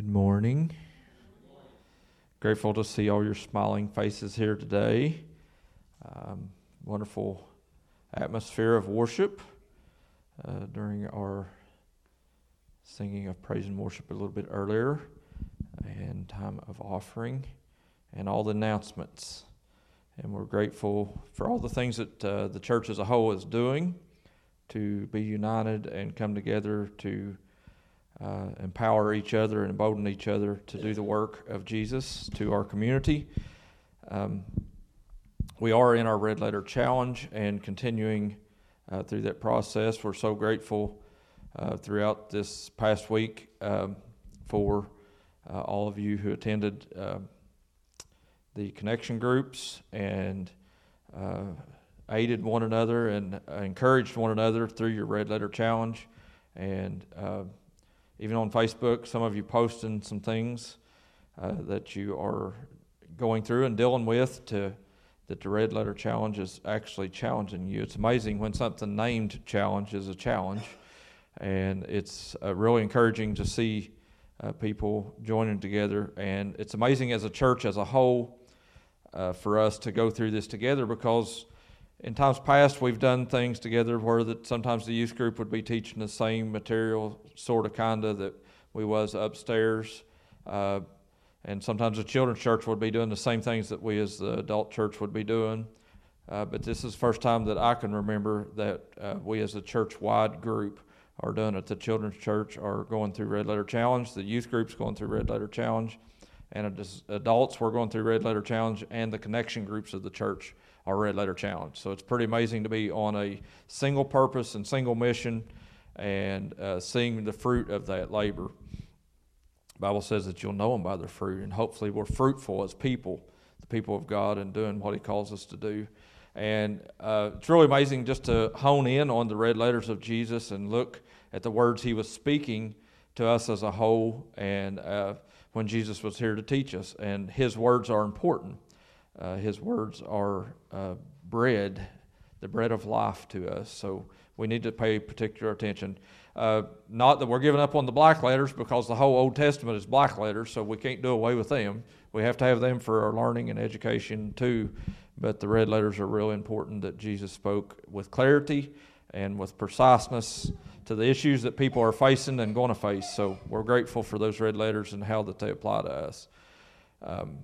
Good morning. Grateful to see all your smiling faces here today. Um, wonderful atmosphere of worship uh, during our singing of praise and worship a little bit earlier, and time of offering, and all the announcements. And we're grateful for all the things that uh, the church as a whole is doing to be united and come together to uh, empower each other and embolden each other to do the work of Jesus to our community. Um, we are in our Red Letter Challenge and continuing uh, through that process. We're so grateful uh, throughout this past week um, for uh, all of you who attended um, the connection groups and uh, aided one another and encouraged one another through your Red Letter Challenge. And uh, even on Facebook, some of you posting some things uh, that you are going through and dealing with to that the red letter challenge is actually challenging you. It's amazing when something named challenge is a challenge, and it's uh, really encouraging to see uh, people joining together. And it's amazing as a church as a whole uh, for us to go through this together because in times past we've done things together where that sometimes the youth group would be teaching the same material sort of kind of that we was upstairs. Uh, and sometimes the children's church would be doing the same things that we as the adult church would be doing. Uh, but this is the first time that i can remember that uh, we as a church-wide group are doing it the children's church are going through red letter challenge the youth group's going through red letter challenge and adults we're going through red letter challenge and the connection groups of the church our Red Letter Challenge. So it's pretty amazing to be on a single purpose and single mission and uh, seeing the fruit of that labor. The Bible says that you'll know them by their fruit, and hopefully we're fruitful as people, the people of God, and doing what He calls us to do. And uh, it's really amazing just to hone in on the red letters of Jesus and look at the words He was speaking to us as a whole, and uh, when Jesus was here to teach us. And His words are important. Uh, his words are uh, bread, the bread of life to us. So we need to pay particular attention. Uh, not that we're giving up on the black letters because the whole Old Testament is black letters, so we can't do away with them. We have to have them for our learning and education too. But the red letters are really important that Jesus spoke with clarity and with preciseness to the issues that people are facing and going to face. So we're grateful for those red letters and how that they apply to us. Um,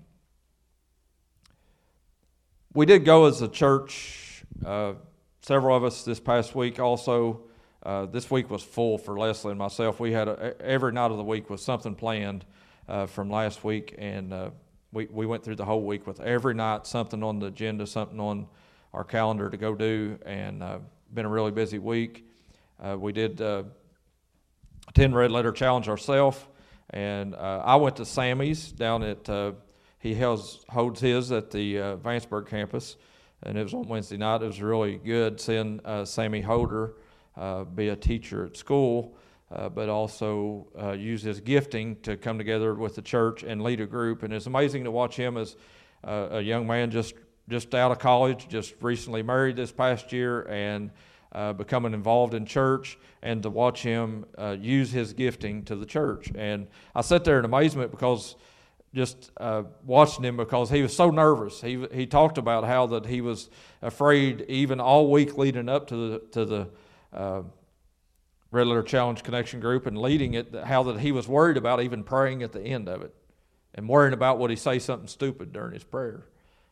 we did go as a church, uh, several of us this past week also. Uh, this week was full for Leslie and myself. We had a, every night of the week was something planned uh, from last week, and uh, we, we went through the whole week with every night something on the agenda, something on our calendar to go do, and uh, been a really busy week. Uh, we did uh, 10 Red Letter Challenge ourselves, and I went to Sammy's down at he holds, holds his at the uh, Vanceburg campus, and it was on Wednesday night. It was really good seeing uh, Sammy Holder uh, be a teacher at school, uh, but also uh, use his gifting to come together with the church and lead a group. And it's amazing to watch him as uh, a young man just just out of college, just recently married this past year, and becoming involved in church and to watch him use his gifting to the church. And I sat there in amazement because just uh, watching him because he was so nervous. He he talked about how that he was afraid even all week leading up to the to the uh, Red Letter Challenge Connection Group and leading it. How that he was worried about even praying at the end of it, and worrying about would he say something stupid during his prayer,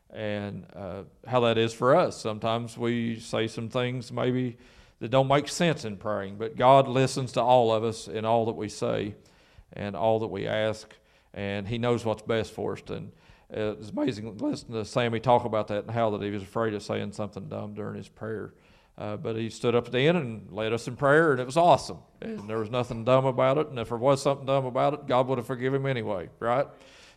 and uh, how that is for us. Sometimes we say some things maybe that don't make sense in praying, but God listens to all of us in all that we say and all that we ask and he knows what's best for us. And it's amazing listening to Sammy talk about that and how that he was afraid of saying something dumb during his prayer. Uh, but he stood up at the end and led us in prayer, and it was awesome. And there was nothing dumb about it. And if there was something dumb about it, God would have forgiven him anyway, right?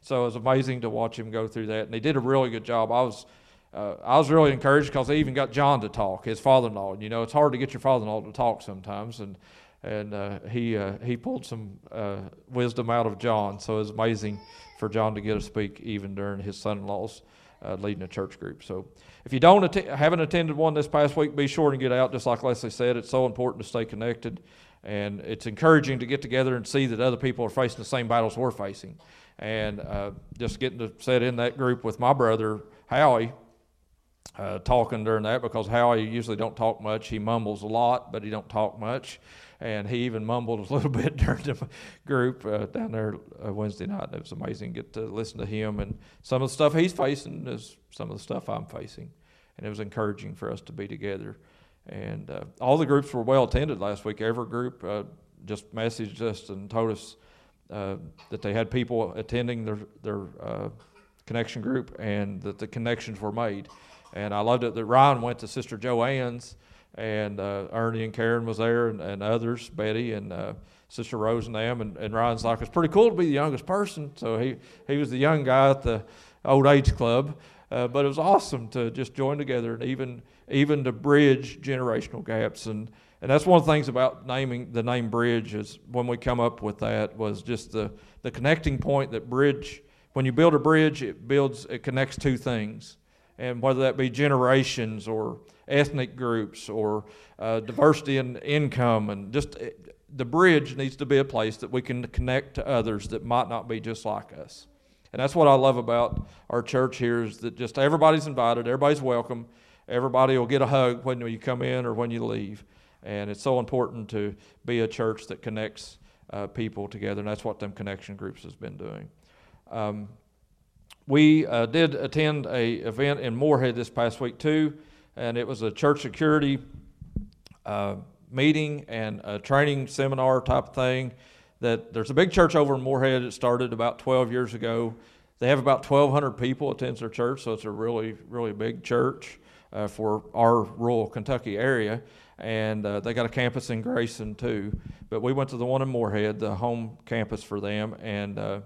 So it was amazing to watch him go through that. And he did a really good job. I was. Uh, I was really encouraged because he even got John to talk, his father-in-law. And, You know, it's hard to get your father-in-law to talk sometimes, and and uh, he uh, he pulled some uh, wisdom out of John. So it's amazing for John to get to speak even during his son-in-law's uh, leading a church group. So if you don't haven't attended one this past week, be sure to get out. Just like Leslie said, it's so important to stay connected. And it's encouraging to get together and see that other people are facing the same battles we're facing. And uh, just getting to sit in that group with my brother, Howie, uh, talking during that because Howie usually don't talk much. He mumbles a lot, but he don't talk much. And he even mumbled a little bit during the group uh, down there uh, Wednesday night. It was amazing to get to listen to him. And some of the stuff he's facing is some of the stuff I'm facing. And it was encouraging for us to be together. And uh, all the groups were well attended last week. Every group uh, just messaged us and told us uh, that they had people attending their, their uh, connection group and that the connections were made. And I loved it that Ryan went to Sister Joanne's, and uh, Ernie and Karen was there, and, and others, Betty and uh, Sister Rose and them. And, and Ryan's like, it's pretty cool to be the youngest person. So he, he was the young guy at the old age club. Uh, but it was awesome to just join together and even even to bridge generational gaps. And, and that's one of the things about naming the name Bridge is when we come up with that was just the, the connecting point that bridge, when you build a bridge, it builds, it connects two things and whether that be generations or ethnic groups or uh, diversity in income, and just uh, the bridge needs to be a place that we can connect to others that might not be just like us. And that's what I love about our church here is that just everybody's invited, everybody's welcome, everybody will get a hug when you come in or when you leave. And it's so important to be a church that connects uh, people together, and that's what them connection groups has been doing. Um, we uh, did attend a event in Morehead this past week too, and it was a church security uh, meeting and a training seminar type thing. That there's a big church over in Morehead. It started about 12 years ago. They have about 1,200 people attend their church, so it's a really, really big church uh, for our rural Kentucky area. And uh, they got a campus in Grayson too. But we went to the one in Morehead, the home campus for them, and uh,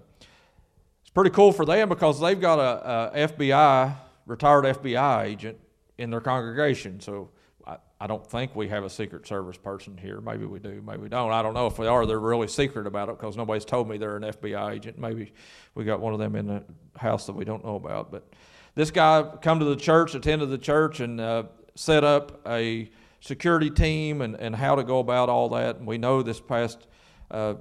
pretty cool for them because they've got a, a FBI retired FBI agent in their congregation. So I, I, don't think we have a Secret Service person here. Maybe we do, maybe we don't. I don't know if we are. They're really secret about it because nobody's told me they're an FBI agent. Maybe we got one of them in the house that we don't know about. But this guy come to the church, attended the church, and uh, set up a security team and, and how to go about all that. And we know this past uh,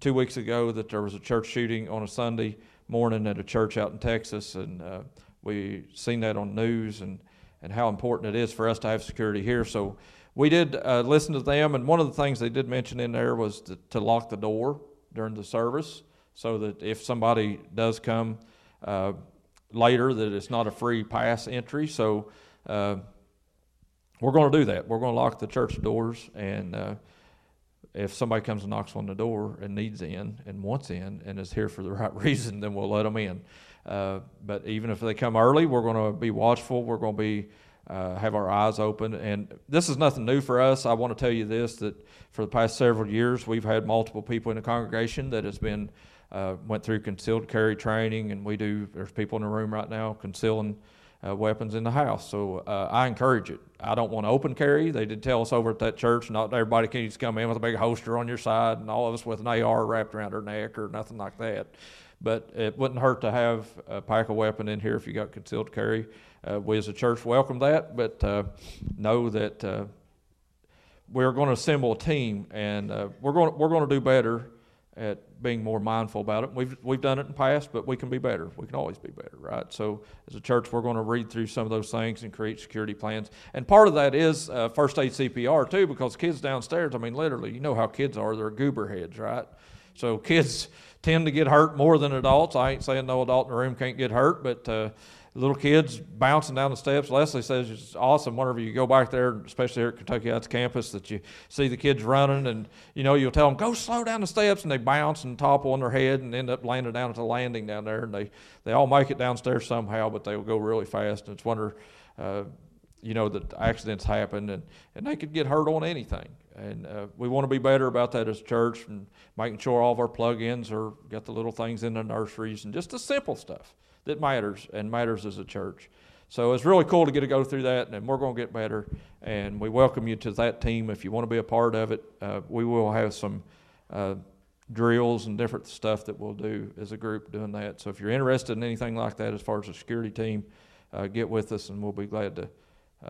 two weeks ago that there was a church shooting on a Sunday morning at a church out in Texas, and uh, we seen that on news and and how important it is for us to have security here. So we did uh, listen to them, and one of the things they did mention in there was to, to lock the door during the service, so that if somebody does come uh, later, that it's not a free pass entry. So uh, we're going to do that. We're going to lock the church doors and uh, if somebody comes and knocks on the door and needs in and wants in and is here for the right reason, then we'll let them in. Uh, but even if they come early, we're going to be watchful. We're going to be uh, have our eyes open. And this is nothing new for us. I want to tell you this: that for the past several years, we've had multiple people in the congregation that has been uh, went through concealed carry training, and we do. There's people in the room right now concealing uh, weapons in the house. So uh, I encourage it. I don't want to open carry. They did tell us over at that church, not everybody can just come in with a big holster on your side and all of us with an AR wrapped around our neck or nothing like that. But it wouldn't hurt to have a pack of weapon in here if you got concealed carry. Uh, we as a church welcome that, but uh, know that uh, we're going to assemble a team and uh, we're going we're going to do better at being more mindful about it. We've we've done it in the past, but we can be better. We can always be better, right? So as a church, we're going to read through some of those things and create security plans. And part of that is uh, first aid CPR too, because kids downstairs. I mean, literally, you know how kids are. They're goober heads, right? So kids tend to get hurt more than adults. I ain't saying no adult in the room can't get hurt, but uh, little kids bouncing down the steps. Leslie says it's awesome whenever you go back there, especially here at Kentucky Heights campus, that you see the kids running and you know you'll tell them go slow down the steps and they bounce and topple on their head and end up landing down at the landing down there and they they all make it downstairs somehow, but they will go really fast and it's wonder. Uh, you know that accidents happen and, and they could get hurt on anything and uh, we want to be better about that as a church and making sure all of our plug-ins are got the little things in the nurseries and just the simple stuff that matters and matters as a church. So it's really cool to get to go through that, and we're going to get better. And we welcome you to that team if you want to be a part of it. Uh, we will have some uh, drills and different stuff that we'll do as a group doing that. So if you're interested in anything like that, as far as a security team, uh, get with us, and we'll be glad to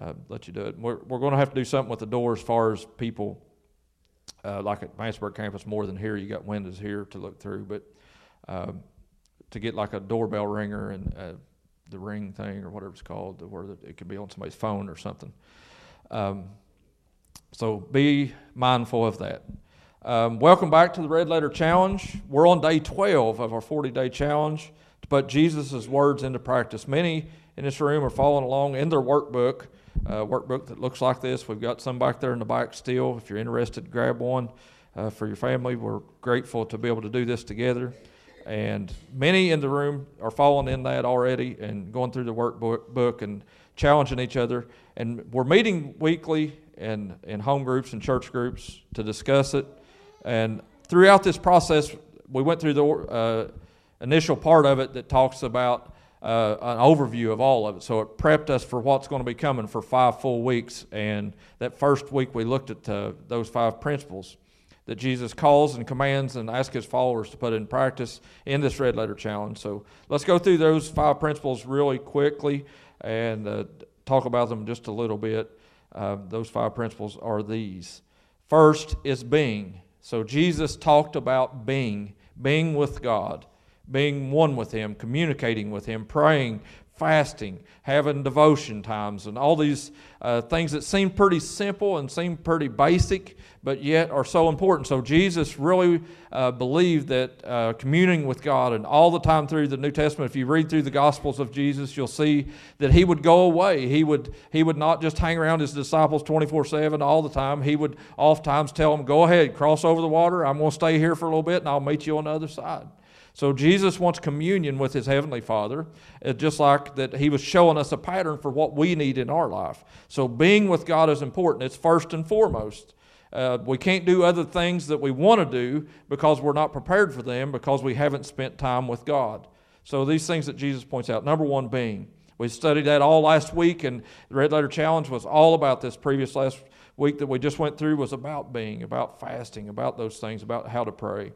uh, let you do it. We're, we're going to have to do something with the door as far as people uh, like at Vanceburg campus more than here. You got windows here to look through, but um, to get like a doorbell ringer and uh, the ring thing or whatever it's called, where it could be on somebody's phone or something. Um, so be mindful of that. Um, welcome back to the Red Letter Challenge. We're on day 12 of our 40 day challenge to put Jesus' words into practice. Many in this room are following along in their workbook, uh, workbook that looks like this. We've got some back there in the back still. If you're interested, grab one uh, for your family. We're grateful to be able to do this together. And many in the room are following in that already and going through the workbook book and challenging each other. And we're meeting weekly in, in home groups and church groups to discuss it. And throughout this process, we went through the uh, initial part of it that talks about uh, an overview of all of it. So it prepped us for what's going to be coming for five full weeks. And that first week, we looked at uh, those five principles that Jesus calls and commands and asks his followers to put in practice in this red letter challenge. So let's go through those five principles really quickly and uh, talk about them just a little bit. Uh, those five principles are these. First is being. So Jesus talked about being, being with God, being one with Him, communicating with Him, praying, fasting, having devotion times, and all these uh, things that seem pretty simple and seem pretty basic, but yet are so important. So Jesus really uh, believed that uh, communing with God, and all the time through the New Testament, if you read through the Gospels of Jesus, you'll see that he would go away. He would he would not just hang around his disciples twenty four seven all the time. He would oftentimes tell them, "Go ahead, cross over the water. I'm going to stay here for a little bit, and I'll meet you on the other side." So Jesus wants communion with his heavenly Father, uh, just like that he was showing us a pattern for what we need in our life. So being with God is important. It's first and foremost. Uh, we can't do other things that we want to do because we're not prepared for them because we haven't spent time with God. So these things that Jesus points out. Number one, being. We studied that all last week, and the Red Letter Challenge was all about this. Previous last week that we just went through was about being, about fasting, about those things, about how to pray.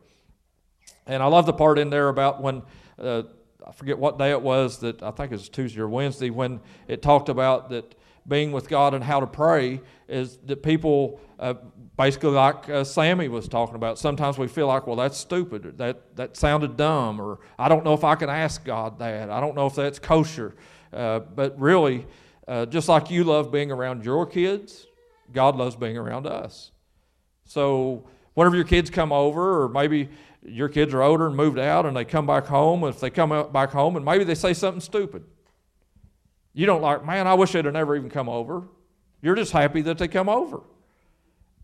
And I love the part in there about when, uh, I forget what day it was, that I think it was Tuesday or Wednesday, when it talked about that being with God and how to pray is that people, uh, basically like uh, Sammy was talking about, sometimes we feel like, well, that's stupid, that, that sounded dumb, or I don't know if I can ask God that, I don't know if that's kosher. Uh, but really, uh, just like you love being around your kids, God loves being around us. So whenever your kids come over, or maybe your kids are older and moved out and they come back home, if they come back home and maybe they say something stupid, you don't like, man, I wish they'd have never even come over. You're just happy that they come over.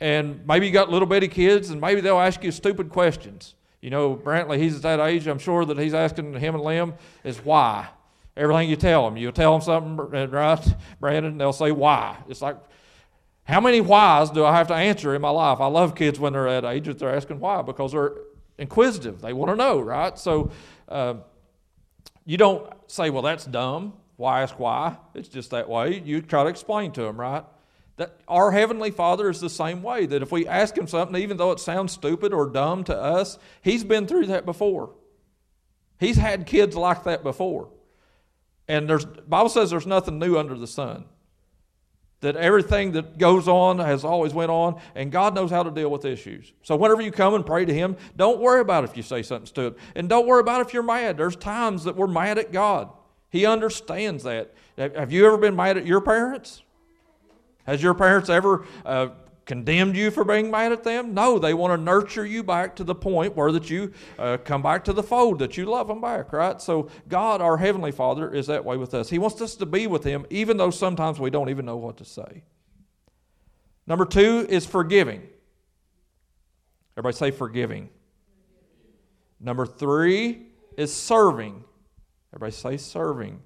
And maybe you got little bitty kids and maybe they'll ask you stupid questions. You know, Brantley, he's at that age, I'm sure that he's asking him and Lim is why. Everything you tell them, you tell them something, eh, right, Brandon, they'll say why. It's like, how many whys do I have to answer in my life? I love kids when they're at age that they're asking why because they're inquisitive. They want to know, right? So uh, you don't say, well, that's dumb. Why ask why? It's just that way. You try to explain to them, right? That our Heavenly Father is the same way. That if we ask Him something, even though it sounds stupid or dumb to us, He's been through that before. He's had kids like that before. And there's Bible says there's nothing new under the sun that everything that goes on has always went on and god knows how to deal with issues. So whenever you come and pray to him don't worry about if you say something stupid. And don't worry about if you're mad. There's times that we're mad at god. He understands that. Have you ever been mad at your parents? Has your parents ever uh, condemned you for being mad at them? No, they want to nurture you back to the point where that you uh, come back to the fold, that you love them back, right? So God, our Heavenly Father, is that way with us. He wants us to be with Him, even though sometimes we don't even know what to say. Number two is forgiving. Everybody say forgiving. Number three is serving. Everybody say serving.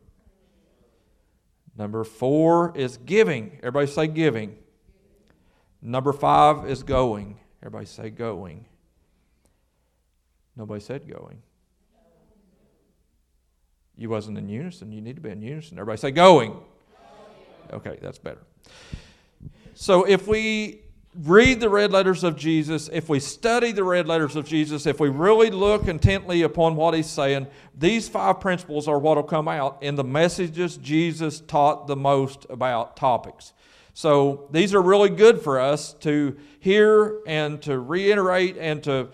Number four is giving. Everybody say giving. Number five is going. Everybody say going. Nobody said going. You wasn't in unison. You need to be in unison. Everybody say going. Okay, that's better. So if we read the red letters of Jesus, if we study the red letters of Jesus, if we really look intently upon what he's saying, these five principles are what will come out in the messages Jesus taught the most about topics. So these are really good for us to hear and to reiterate and to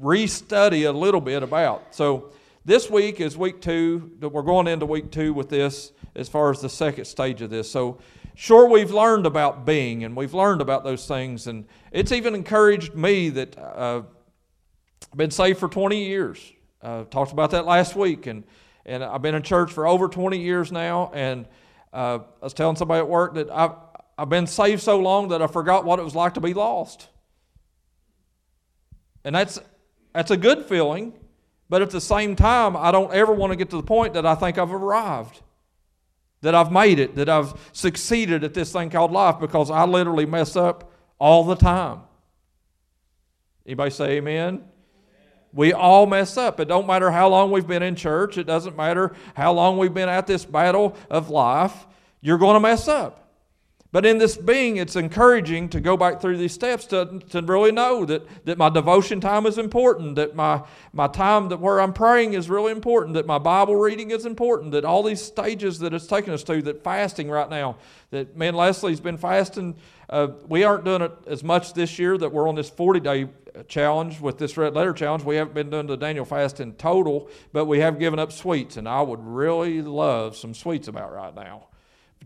restudy a little bit about. So this week is week two. We're going into week two with this as far as the second stage of this. So sure we've learned about being and we've learned about those things and it's even encouraged me that uh, i've been saved for 20 years uh, talked about that last week and, and i've been in church for over 20 years now and uh, i was telling somebody at work that I've, I've been saved so long that i forgot what it was like to be lost and that's that's a good feeling but at the same time i don't ever want to get to the point that i think i've arrived that I've made it, that I've succeeded at this thing called life because I literally mess up all the time. Anybody say amen? We all mess up. It don't matter how long we've been in church. It doesn't matter how long we've been at this battle of life. You're going to mess up. But in this being, it's encouraging to go back through these steps to, to really know that, that my devotion time is important, that my, my time that where I'm praying is really important, that my Bible reading is important, that all these stages that it's taken us to, that fasting right now, that me and Leslie's been fasting. Uh, we aren't doing it as much this year that we're on this 40 day challenge with this red letter challenge. We haven't been doing the Daniel fast in total, but we have given up sweets, and I would really love some sweets about right now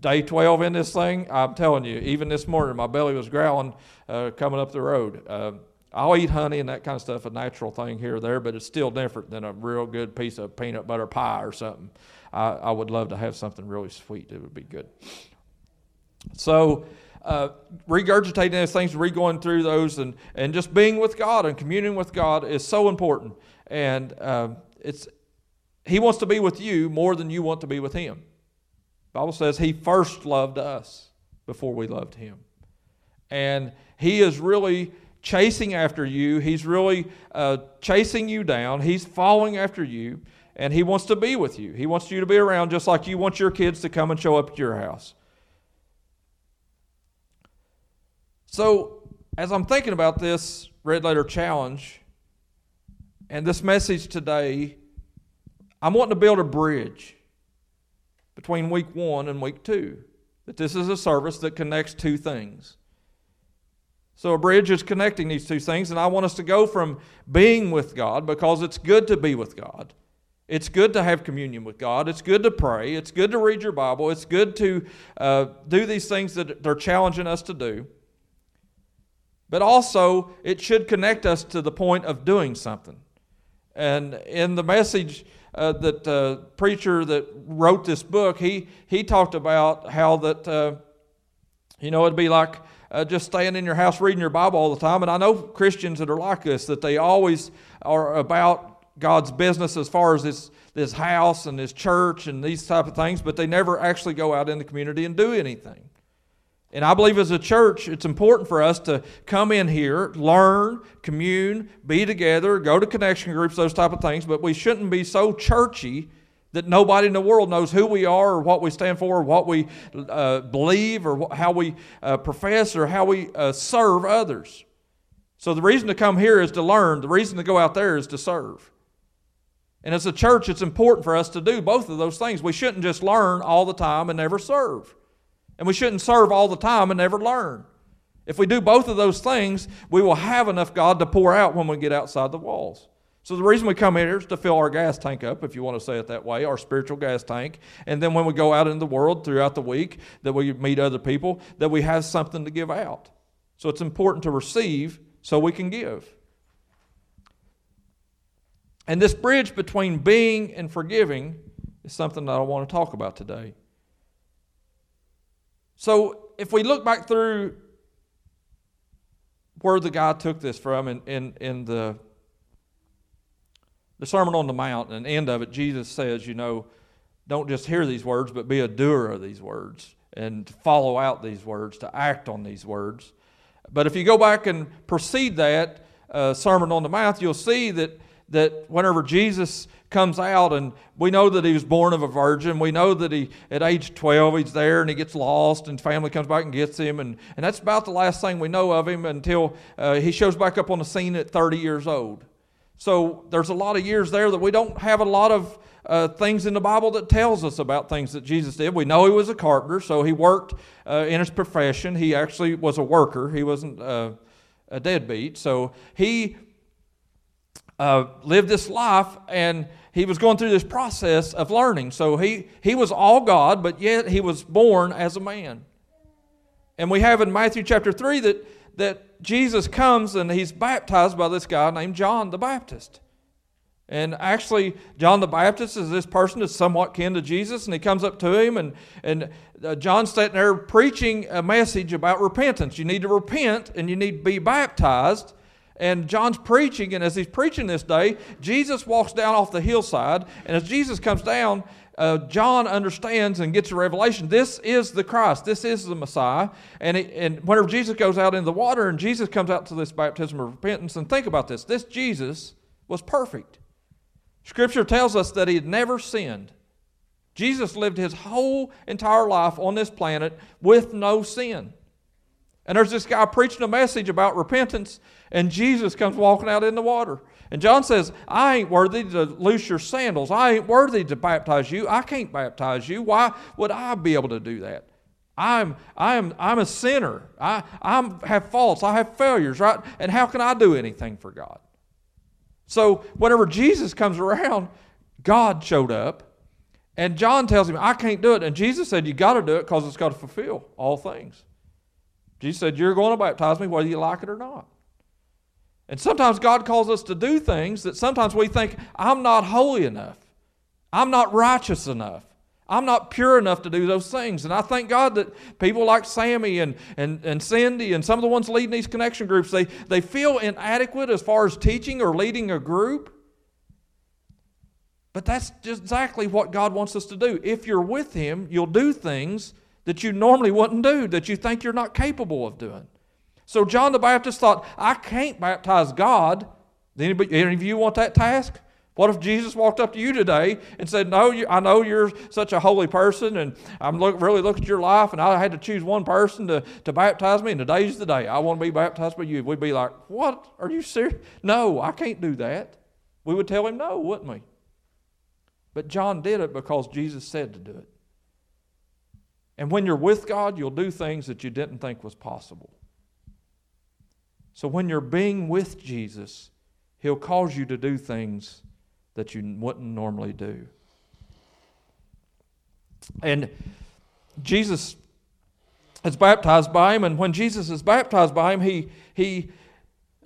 day 12 in this thing, I'm telling you, even this morning, my belly was growling uh, coming up the road. Uh, I'll eat honey and that kind of stuff, a natural thing here or there, but it's still different than a real good piece of peanut butter pie or something. I, I would love to have something really sweet. It would be good. So, uh, regurgitating those things, re going through those, and, and just being with God and communing with God is so important. And uh, it's He wants to be with you more than you want to be with Him. Bible says he first loved us before we loved him. And he is really chasing after you. He's really uh, chasing you down. He's following after you, and he wants to be with you. He wants you to be around just like you want your kids to come and show up at your house. So, as I'm thinking about this Red Letter Challenge and this message today, I'm wanting to build a bridge between week one and week two. That this is a service that connects two things. So a bridge is connecting these two things, and I want us to go from being with God because it's good to be with God. It's good to have communion with God. It's good to pray. It's good to read your Bible. It's good to uh, do these things that they're challenging us to do. But also, it should connect us to the point of doing something. And in the message uh, that uh, preacher that wrote this book, he, he talked about how that, uh, you know, it'd be like uh, just staying in your house reading your Bible all the time. And I know Christians that are like this, that they always are about God's business as far as this, this house and this church and these type of things, but they never actually go out in the community and do anything. And I believe as a church, it's important for us to come in here, learn, commune, be together, go to connection groups, those type of things, but we shouldn't be so churchy that nobody in the world knows who we are or what we stand for or what we uh, believe or how we uh, profess or how we uh, serve others. So the reason to come here is to learn, the reason to go out there is to serve. And as a church, it's important for us to do both of those things. We shouldn't just learn all the time and never serve. And we shouldn't serve all the time and never learn. If we do both of those things, we will have enough God to pour out when we get outside the walls. So the reason we come here is to fill our gas tank up, if you want to say it that way, our spiritual gas tank. And then when we go out in the world throughout the week, that we meet other people, that we have something to give out. So it's important to receive so we can give. And this bridge between being and forgiving is something that I want to talk about today. So if we look back through where the guy took this from in, in, in the, the Sermon on the Mount and the end of it, Jesus says, you know, don't just hear these words, but be a doer of these words and follow out these words, to act on these words. But if you go back and precede that uh, Sermon on the Mount, you'll see that, that whenever Jesus comes out, and we know that he was born of a virgin. We know that he, at age 12, he's there and he gets lost, and family comes back and gets him. And, and that's about the last thing we know of him until uh, he shows back up on the scene at 30 years old. So there's a lot of years there that we don't have a lot of uh, things in the Bible that tells us about things that Jesus did. We know he was a carpenter, so he worked uh, in his profession. He actually was a worker. He wasn't uh, a deadbeat. So he uh, lived this life, and he was going through this process of learning. So he he was all God, but yet he was born as a man. And we have in Matthew chapter three that that Jesus comes and he's baptized by this guy named John the Baptist. And actually, John the Baptist is this person that's somewhat kin to Jesus, and he comes up to him, and, and uh, John's sitting there preaching a message about repentance. You need to repent, and you need to be baptized. And John's preaching, and as he's preaching this day, Jesus walks down off the hillside, and as Jesus comes down, uh, John understands and gets a revelation. This is the Christ. This is the Messiah. And, it, and whenever Jesus goes out in the water, and Jesus comes out to this baptism of repentance, and think about this this Jesus was perfect. Scripture tells us that he had never sinned. Jesus lived his whole entire life on this planet with no sin. And there's this guy preaching a message about repentance, and Jesus comes walking out in the water. And John says, I ain't worthy to loose your sandals. I ain't worthy to baptize you. I can't baptize you. Why would I be able to do that? I'm, I'm, I'm a sinner. I I'm, have faults. I have failures, right? And how can I do anything for God? So whenever Jesus comes around, God showed up. And John tells him, I can't do it. And Jesus said, You got to do it because it's got to fulfill all things. Jesus said, You're going to baptize me whether you like it or not. And sometimes God calls us to do things that sometimes we think, I'm not holy enough. I'm not righteous enough. I'm not pure enough to do those things. And I thank God that people like Sammy and, and, and Cindy and some of the ones leading these connection groups, they, they feel inadequate as far as teaching or leading a group. But that's just exactly what God wants us to do. If you're with Him, you'll do things that you normally wouldn't do, that you think you're not capable of doing. So John the Baptist thought, I can't baptize God. Anybody, any of you want that task? What if Jesus walked up to you today and said, No, you, I know you're such a holy person, and I'm look, really looking at your life, and I had to choose one person to, to baptize me, and today's the day. I want to be baptized by you. We'd be like, What? Are you serious? No, I can't do that. We would tell him no, wouldn't we? But John did it because Jesus said to do it. And when you're with God, you'll do things that you didn't think was possible. So when you're being with Jesus, He'll cause you to do things that you wouldn't normally do. And Jesus is baptized by him, and when Jesus is baptized by him, he, he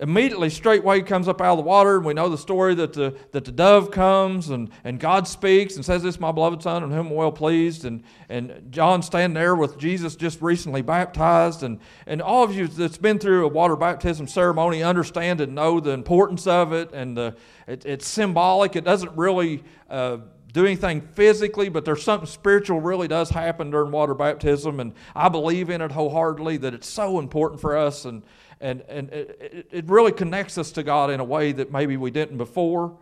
immediately straightway comes up out of the water and we know the story that the, that the dove comes and, and god speaks and says this is my beloved son in whom i'm well pleased. And, and john standing there with jesus just recently baptized. And, and all of you that's been through a water baptism ceremony understand and know the importance of it and the, it, it's symbolic. It doesn't really uh, do anything physically, but there's something spiritual really does happen during water baptism, and I believe in it wholeheartedly that it's so important for us. And and, and it, it really connects us to God in a way that maybe we didn't before.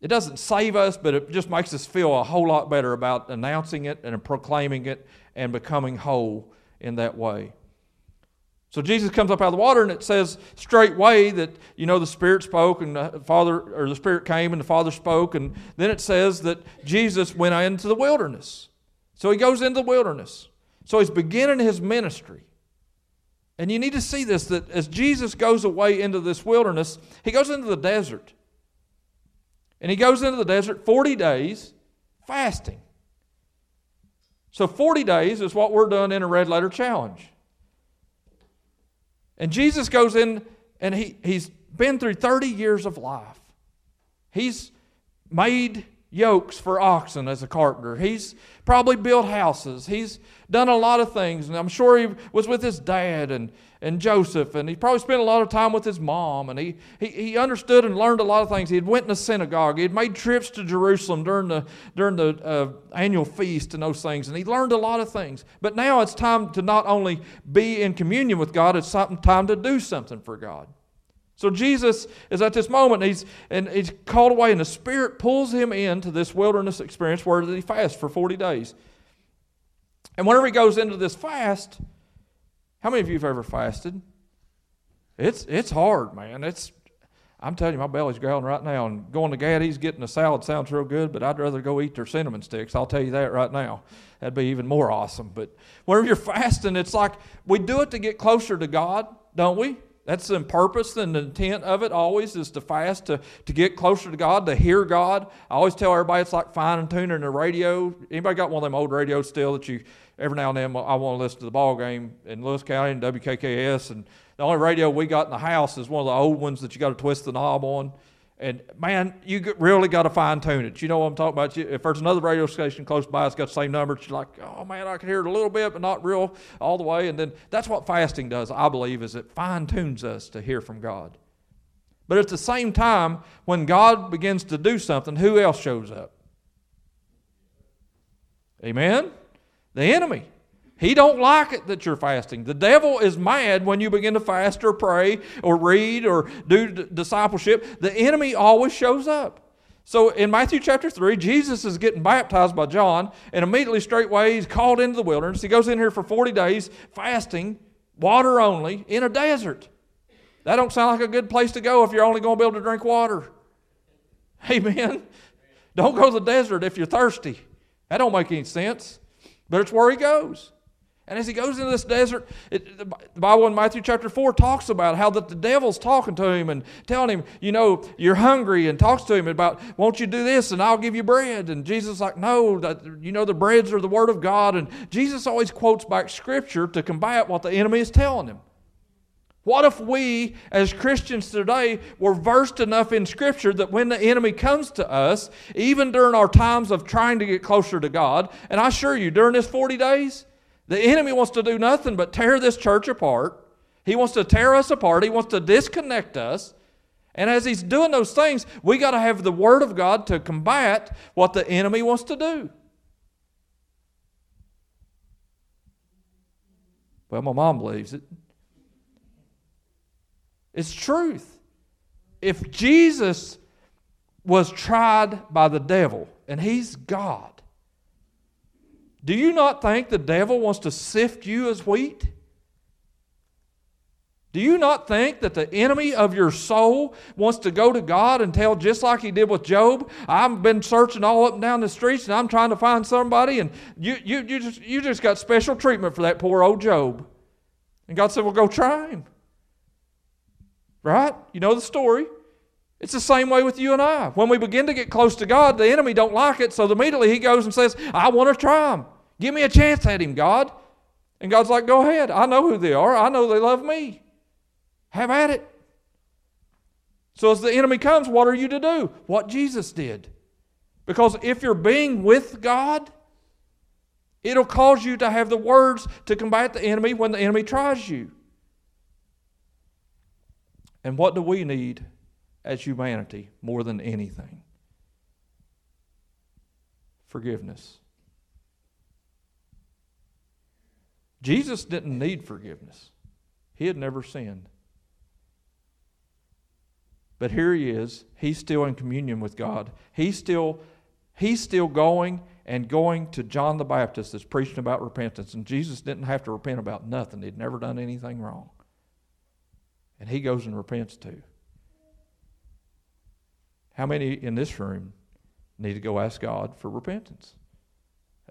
It doesn't save us, but it just makes us feel a whole lot better about announcing it and proclaiming it and becoming whole in that way. So Jesus comes up out of the water, and it says straightway that you know the Spirit spoke, and the Father or the Spirit came, and the Father spoke, and then it says that Jesus went into the wilderness. So he goes into the wilderness. So he's beginning his ministry. And you need to see this that as Jesus goes away into this wilderness, he goes into the desert. And he goes into the desert 40 days fasting. So 40 days is what we're doing in a red letter challenge. And Jesus goes in and he, he's been through 30 years of life. He's made yokes for oxen as a carpenter. He's probably built houses. He's done a lot of things. And I'm sure he was with his dad and, and Joseph. And he probably spent a lot of time with his mom. And he, he, he understood and learned a lot of things. He had went in a synagogue. He had made trips to Jerusalem during the, during the uh, annual feast and those things. And he learned a lot of things. But now it's time to not only be in communion with God, it's time to do something for God. So Jesus is at this moment, and he's, and he's called away, and the Spirit pulls him into this wilderness experience where he fasts for 40 days. And whenever he goes into this fast, how many of you have ever fasted? It's, it's hard, man. It's, I'm telling you, my belly's growling right now. And going to Gatti's, getting a salad sounds real good, but I'd rather go eat their cinnamon sticks. I'll tell you that right now. That'd be even more awesome. But whenever you're fasting, it's like we do it to get closer to God, don't we? That's the purpose and the intent of it always is to fast, to, to get closer to God, to hear God. I always tell everybody it's like fine tuning a radio. Anybody got one of them old radios still that you, every now and then, I want to listen to the ball game in Lewis County and WKKS. And the only radio we got in the house is one of the old ones that you got to twist the knob on. And man, you really got to fine tune it. You know what I'm talking about? If there's another radio station close by, it's got the same number. You're like, oh man, I can hear it a little bit, but not real all the way. And then that's what fasting does, I believe, is it fine tunes us to hear from God. But at the same time, when God begins to do something, who else shows up? Amen? The enemy. He don't like it that you're fasting. The devil is mad when you begin to fast or pray or read or do d- discipleship. The enemy always shows up. So in Matthew chapter 3, Jesus is getting baptized by John, and immediately straightway he's called into the wilderness. He goes in here for 40 days fasting, water only, in a desert. That don't sound like a good place to go if you're only going to be able to drink water. Amen. Don't go to the desert if you're thirsty. That don't make any sense. But it's where he goes. And as he goes into this desert, it, the Bible in Matthew chapter 4 talks about how that the devil's talking to him and telling him, you know, you're hungry and talks to him about, won't you do this and I'll give you bread. And Jesus like, no, that, you know, the breads are the word of God. And Jesus always quotes back scripture to combat what the enemy is telling him. What if we, as Christians today, were versed enough in Scripture that when the enemy comes to us, even during our times of trying to get closer to God, and I assure you, during this 40 days, the enemy wants to do nothing but tear this church apart. He wants to tear us apart. He wants to disconnect us. And as he's doing those things, we got to have the Word of God to combat what the enemy wants to do. Well, my mom believes it. It's truth. If Jesus was tried by the devil, and he's God, do you not think the devil wants to sift you as wheat? Do you not think that the enemy of your soul wants to go to God and tell, just like he did with Job, I've been searching all up and down the streets and I'm trying to find somebody, and you, you, you, just, you just got special treatment for that poor old Job? And God said, Well, go try him. Right? You know the story. It's the same way with you and I. When we begin to get close to God, the enemy don't like it, so immediately he goes and says, I want to try him. Give me a chance at him, God. And God's like, Go ahead. I know who they are. I know they love me. Have at it. So as the enemy comes, what are you to do? What Jesus did. Because if you're being with God, it'll cause you to have the words to combat the enemy when the enemy tries you. And what do we need as humanity more than anything? Forgiveness. Jesus didn't need forgiveness, he had never sinned. But here he is. He's still in communion with God. He's still, he's still going and going to John the Baptist that's preaching about repentance. And Jesus didn't have to repent about nothing. He'd never done anything wrong. And he goes and repents too. How many in this room need to go ask God for repentance?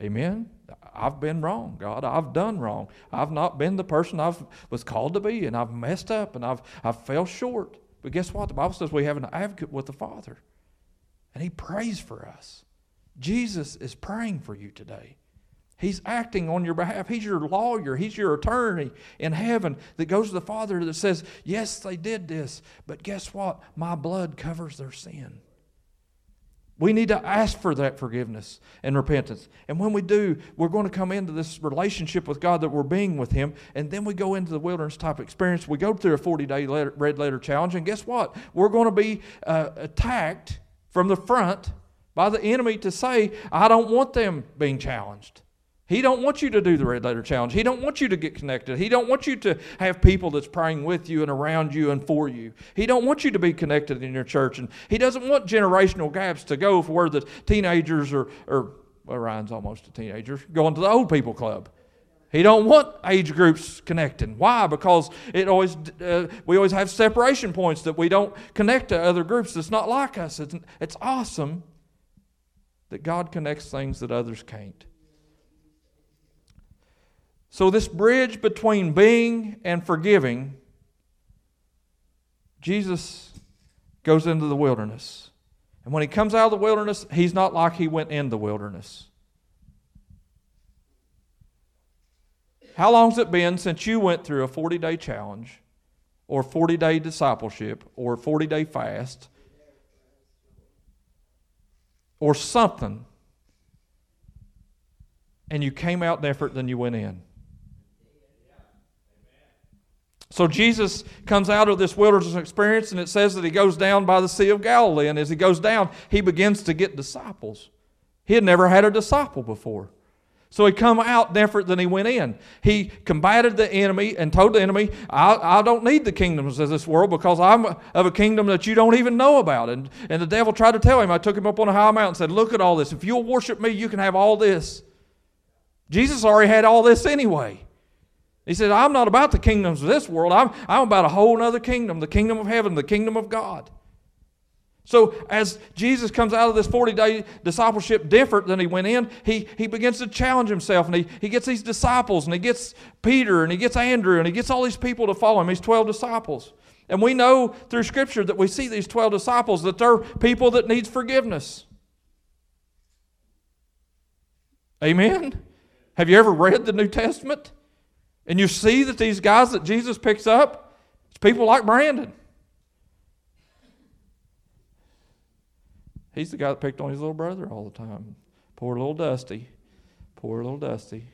Amen. I've been wrong, God. I've done wrong. I've not been the person I was called to be, and I've messed up, and I've I've fell short. But guess what? The Bible says we have an advocate with the Father, and He prays for us. Jesus is praying for you today. He's acting on your behalf. He's your lawyer. He's your attorney in heaven that goes to the Father that says, Yes, they did this, but guess what? My blood covers their sin. We need to ask for that forgiveness and repentance. And when we do, we're going to come into this relationship with God that we're being with Him. And then we go into the wilderness type experience. We go through a 40 day red letter challenge. And guess what? We're going to be uh, attacked from the front by the enemy to say, I don't want them being challenged. He don't want you to do the red letter challenge. He don't want you to get connected. He don't want you to have people that's praying with you and around you and for you. He don't want you to be connected in your church. And he doesn't want generational gaps to go for where the teenagers are, or well, Ryan's almost a teenager, going to the old people club. He don't want age groups connecting. Why? Because it always uh, we always have separation points that we don't connect to other groups that's not like us. It's, it's awesome that God connects things that others can't. So this bridge between being and forgiving, Jesus goes into the wilderness. And when he comes out of the wilderness, he's not like he went in the wilderness. How long's it been since you went through a 40 day challenge or 40 day discipleship or 40 day fast or something and you came out different than you went in? So Jesus comes out of this wilderness experience, and it says that he goes down by the Sea of Galilee. And as he goes down, he begins to get disciples. He had never had a disciple before. So he come out different than he went in. He combated the enemy and told the enemy, I, I don't need the kingdoms of this world because I'm of a kingdom that you don't even know about. And, and the devil tried to tell him, I took him up on a high mountain and said, Look at all this. If you'll worship me, you can have all this. Jesus already had all this anyway. He said, I'm not about the kingdoms of this world. I'm, I'm about a whole other kingdom, the kingdom of heaven, the kingdom of God. So, as Jesus comes out of this 40 day discipleship different than he went in, he, he begins to challenge himself and he, he gets these disciples and he gets Peter and he gets Andrew and he gets all these people to follow him, these 12 disciples. And we know through Scripture that we see these 12 disciples that they're people that needs forgiveness. Amen? Have you ever read the New Testament? And you see that these guys that Jesus picks up, it's people like Brandon. He's the guy that picked on his little brother all the time. Poor little Dusty. Poor little Dusty.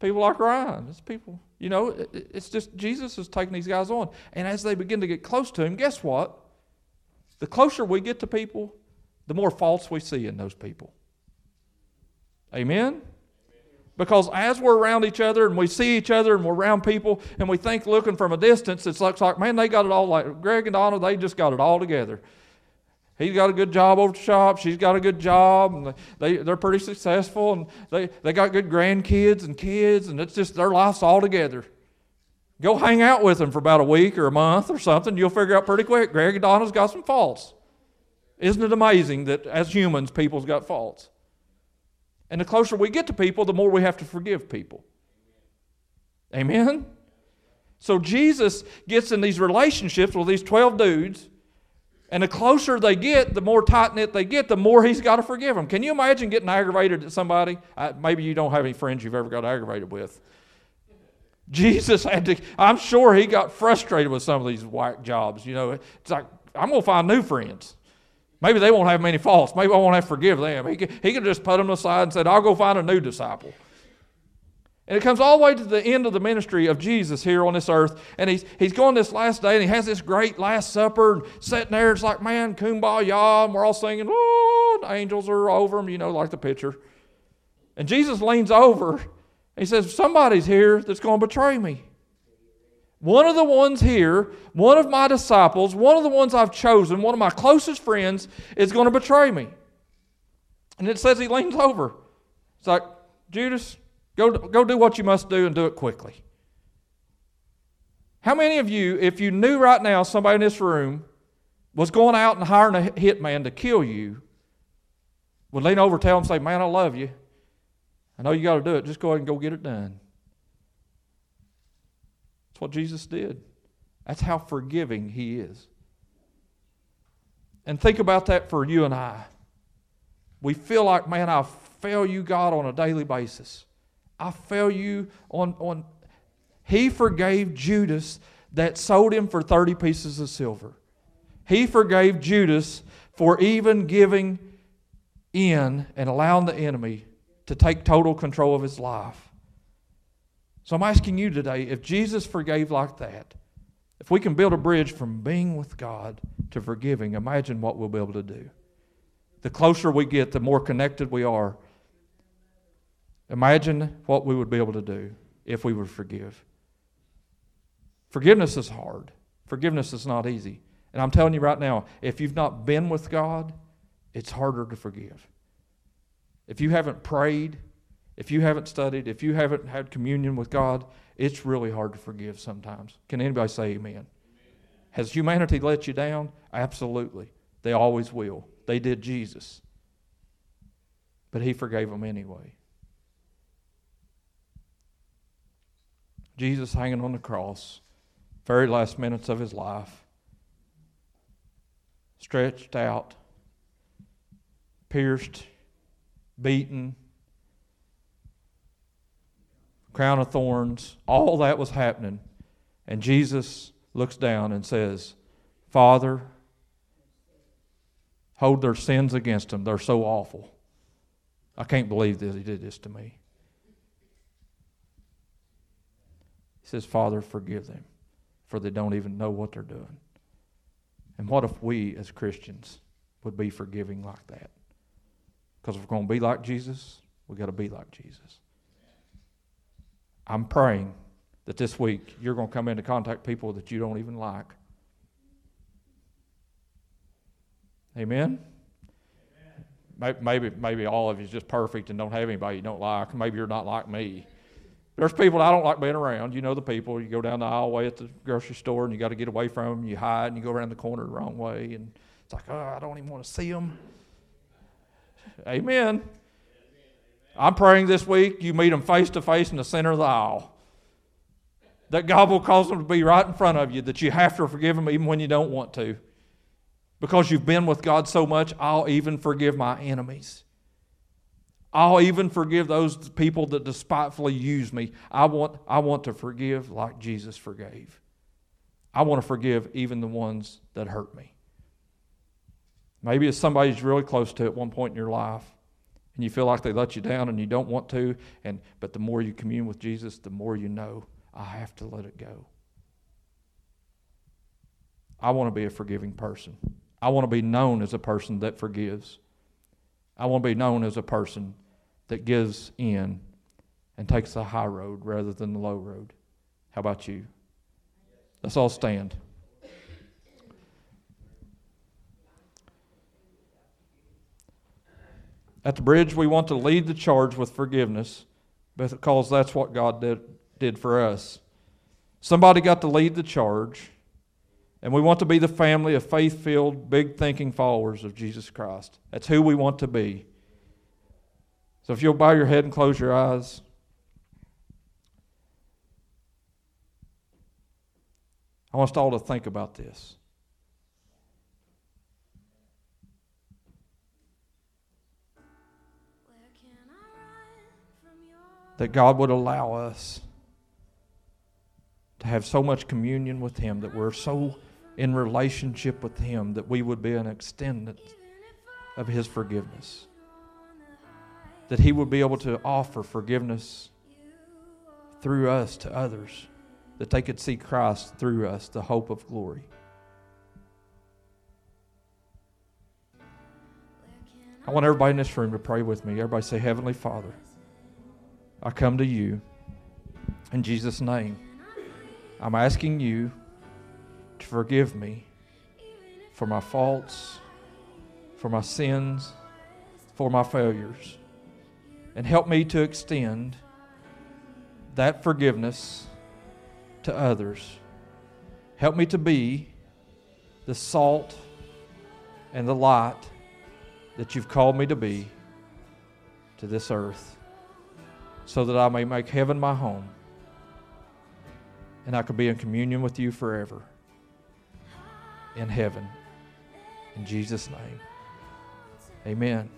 People like Ryan. It's people, you know, it's just Jesus is taking these guys on. And as they begin to get close to him, guess what? The closer we get to people, the more faults we see in those people. Amen? Because as we're around each other and we see each other and we're around people and we think looking from a distance, it looks like, man, they got it all like Greg and Donna, they just got it all together. He's got a good job over the shop. She's got a good job. And they, they're pretty successful. And they, they got good grandkids and kids. And it's just their life's all together. Go hang out with them for about a week or a month or something. You'll figure out pretty quick. Greg and Donna's got some faults. Isn't it amazing that as humans, people's got faults? And the closer we get to people, the more we have to forgive people. Amen? So Jesus gets in these relationships with these 12 dudes and the closer they get, the more tight knit they get, the more he's got to forgive them. Can you imagine getting aggravated at somebody? I, maybe you don't have any friends you've ever got aggravated with. Jesus had to, I'm sure he got frustrated with some of these whack jobs. You know, it's like, I'm going to find new friends. Maybe they won't have many faults. Maybe I won't have to forgive them. He could, he could just put them aside and said, I'll go find a new disciple. And it comes all the way to the end of the ministry of Jesus here on this earth. And he's, he's going this last day and he has this great Last Supper and sitting there. It's like, man, kumbaya. And we're all singing, oh, angels are over him, you know, like the picture. And Jesus leans over. He says, Somebody's here that's going to betray me. One of the ones here, one of my disciples, one of the ones I've chosen, one of my closest friends is going to betray me. And it says he leans over. It's like, Judas, Go, go do what you must do and do it quickly. How many of you, if you knew right now somebody in this room was going out and hiring a hitman to kill you, would lean over, tell him, say, Man, I love you. I know you got to do it. Just go ahead and go get it done. That's what Jesus did. That's how forgiving he is. And think about that for you and I. We feel like, man, I fail you, God, on a daily basis. I fail you on, on. He forgave Judas that sold him for 30 pieces of silver. He forgave Judas for even giving in and allowing the enemy to take total control of his life. So I'm asking you today if Jesus forgave like that, if we can build a bridge from being with God to forgiving, imagine what we'll be able to do. The closer we get, the more connected we are Imagine what we would be able to do if we would forgive. Forgiveness is hard. Forgiveness is not easy. And I'm telling you right now, if you've not been with God, it's harder to forgive. If you haven't prayed, if you haven't studied, if you haven't had communion with God, it's really hard to forgive sometimes. Can anybody say amen? Has humanity let you down? Absolutely. They always will. They did Jesus. But he forgave them anyway. Jesus hanging on the cross, very last minutes of his life, stretched out, pierced, beaten, crown of thorns, all that was happening. And Jesus looks down and says, Father, hold their sins against them. They're so awful. I can't believe that he did this to me. He says, Father, forgive them, for they don't even know what they're doing. And what if we as Christians would be forgiving like that? Because if we're going to be like Jesus, we've got to be like Jesus. I'm praying that this week you're going to come into contact people that you don't even like. Amen? Maybe, maybe all of you is just perfect and don't have anybody you don't like. Maybe you're not like me. There's people I don't like being around. You know the people. You go down the aisleway at the grocery store and you got to get away from them. You hide and you go around the corner the wrong way. And it's like, oh, I don't even want to see them. Amen. I'm praying this week you meet them face to face in the center of the aisle. That God will cause them to be right in front of you, that you have to forgive them even when you don't want to. Because you've been with God so much, I'll even forgive my enemies. I'll even forgive those people that despitefully use me. I want, I want to forgive like Jesus forgave. I want to forgive even the ones that hurt me. Maybe it's somebody's really close to at one point in your life, and you feel like they let you down and you don't want to, and but the more you commune with Jesus, the more you know, I have to let it go. I want to be a forgiving person. I want to be known as a person that forgives. I want to be known as a person that gives in and takes the high road rather than the low road. How about you? Let's all stand. At the bridge, we want to lead the charge with forgiveness because that's what God did, did for us. Somebody got to lead the charge, and we want to be the family of faith filled, big thinking followers of Jesus Christ. That's who we want to be. So if you'll bow your head and close your eyes. I want us all to think about this. That God would allow us to have so much communion with Him, that we're so in relationship with Him, that we would be an extendant of His forgiveness. That He would be able to offer forgiveness through us to others, that they could see Christ through us, the hope of glory. I want everybody in this room to pray with me. Everybody say, Heavenly Father. I come to you in Jesus' name. I'm asking you to forgive me for my faults, for my sins, for my failures, and help me to extend that forgiveness to others. Help me to be the salt and the light that you've called me to be to this earth so that I may make heaven my home and I could be in communion with you forever in heaven. In Jesus' name, amen.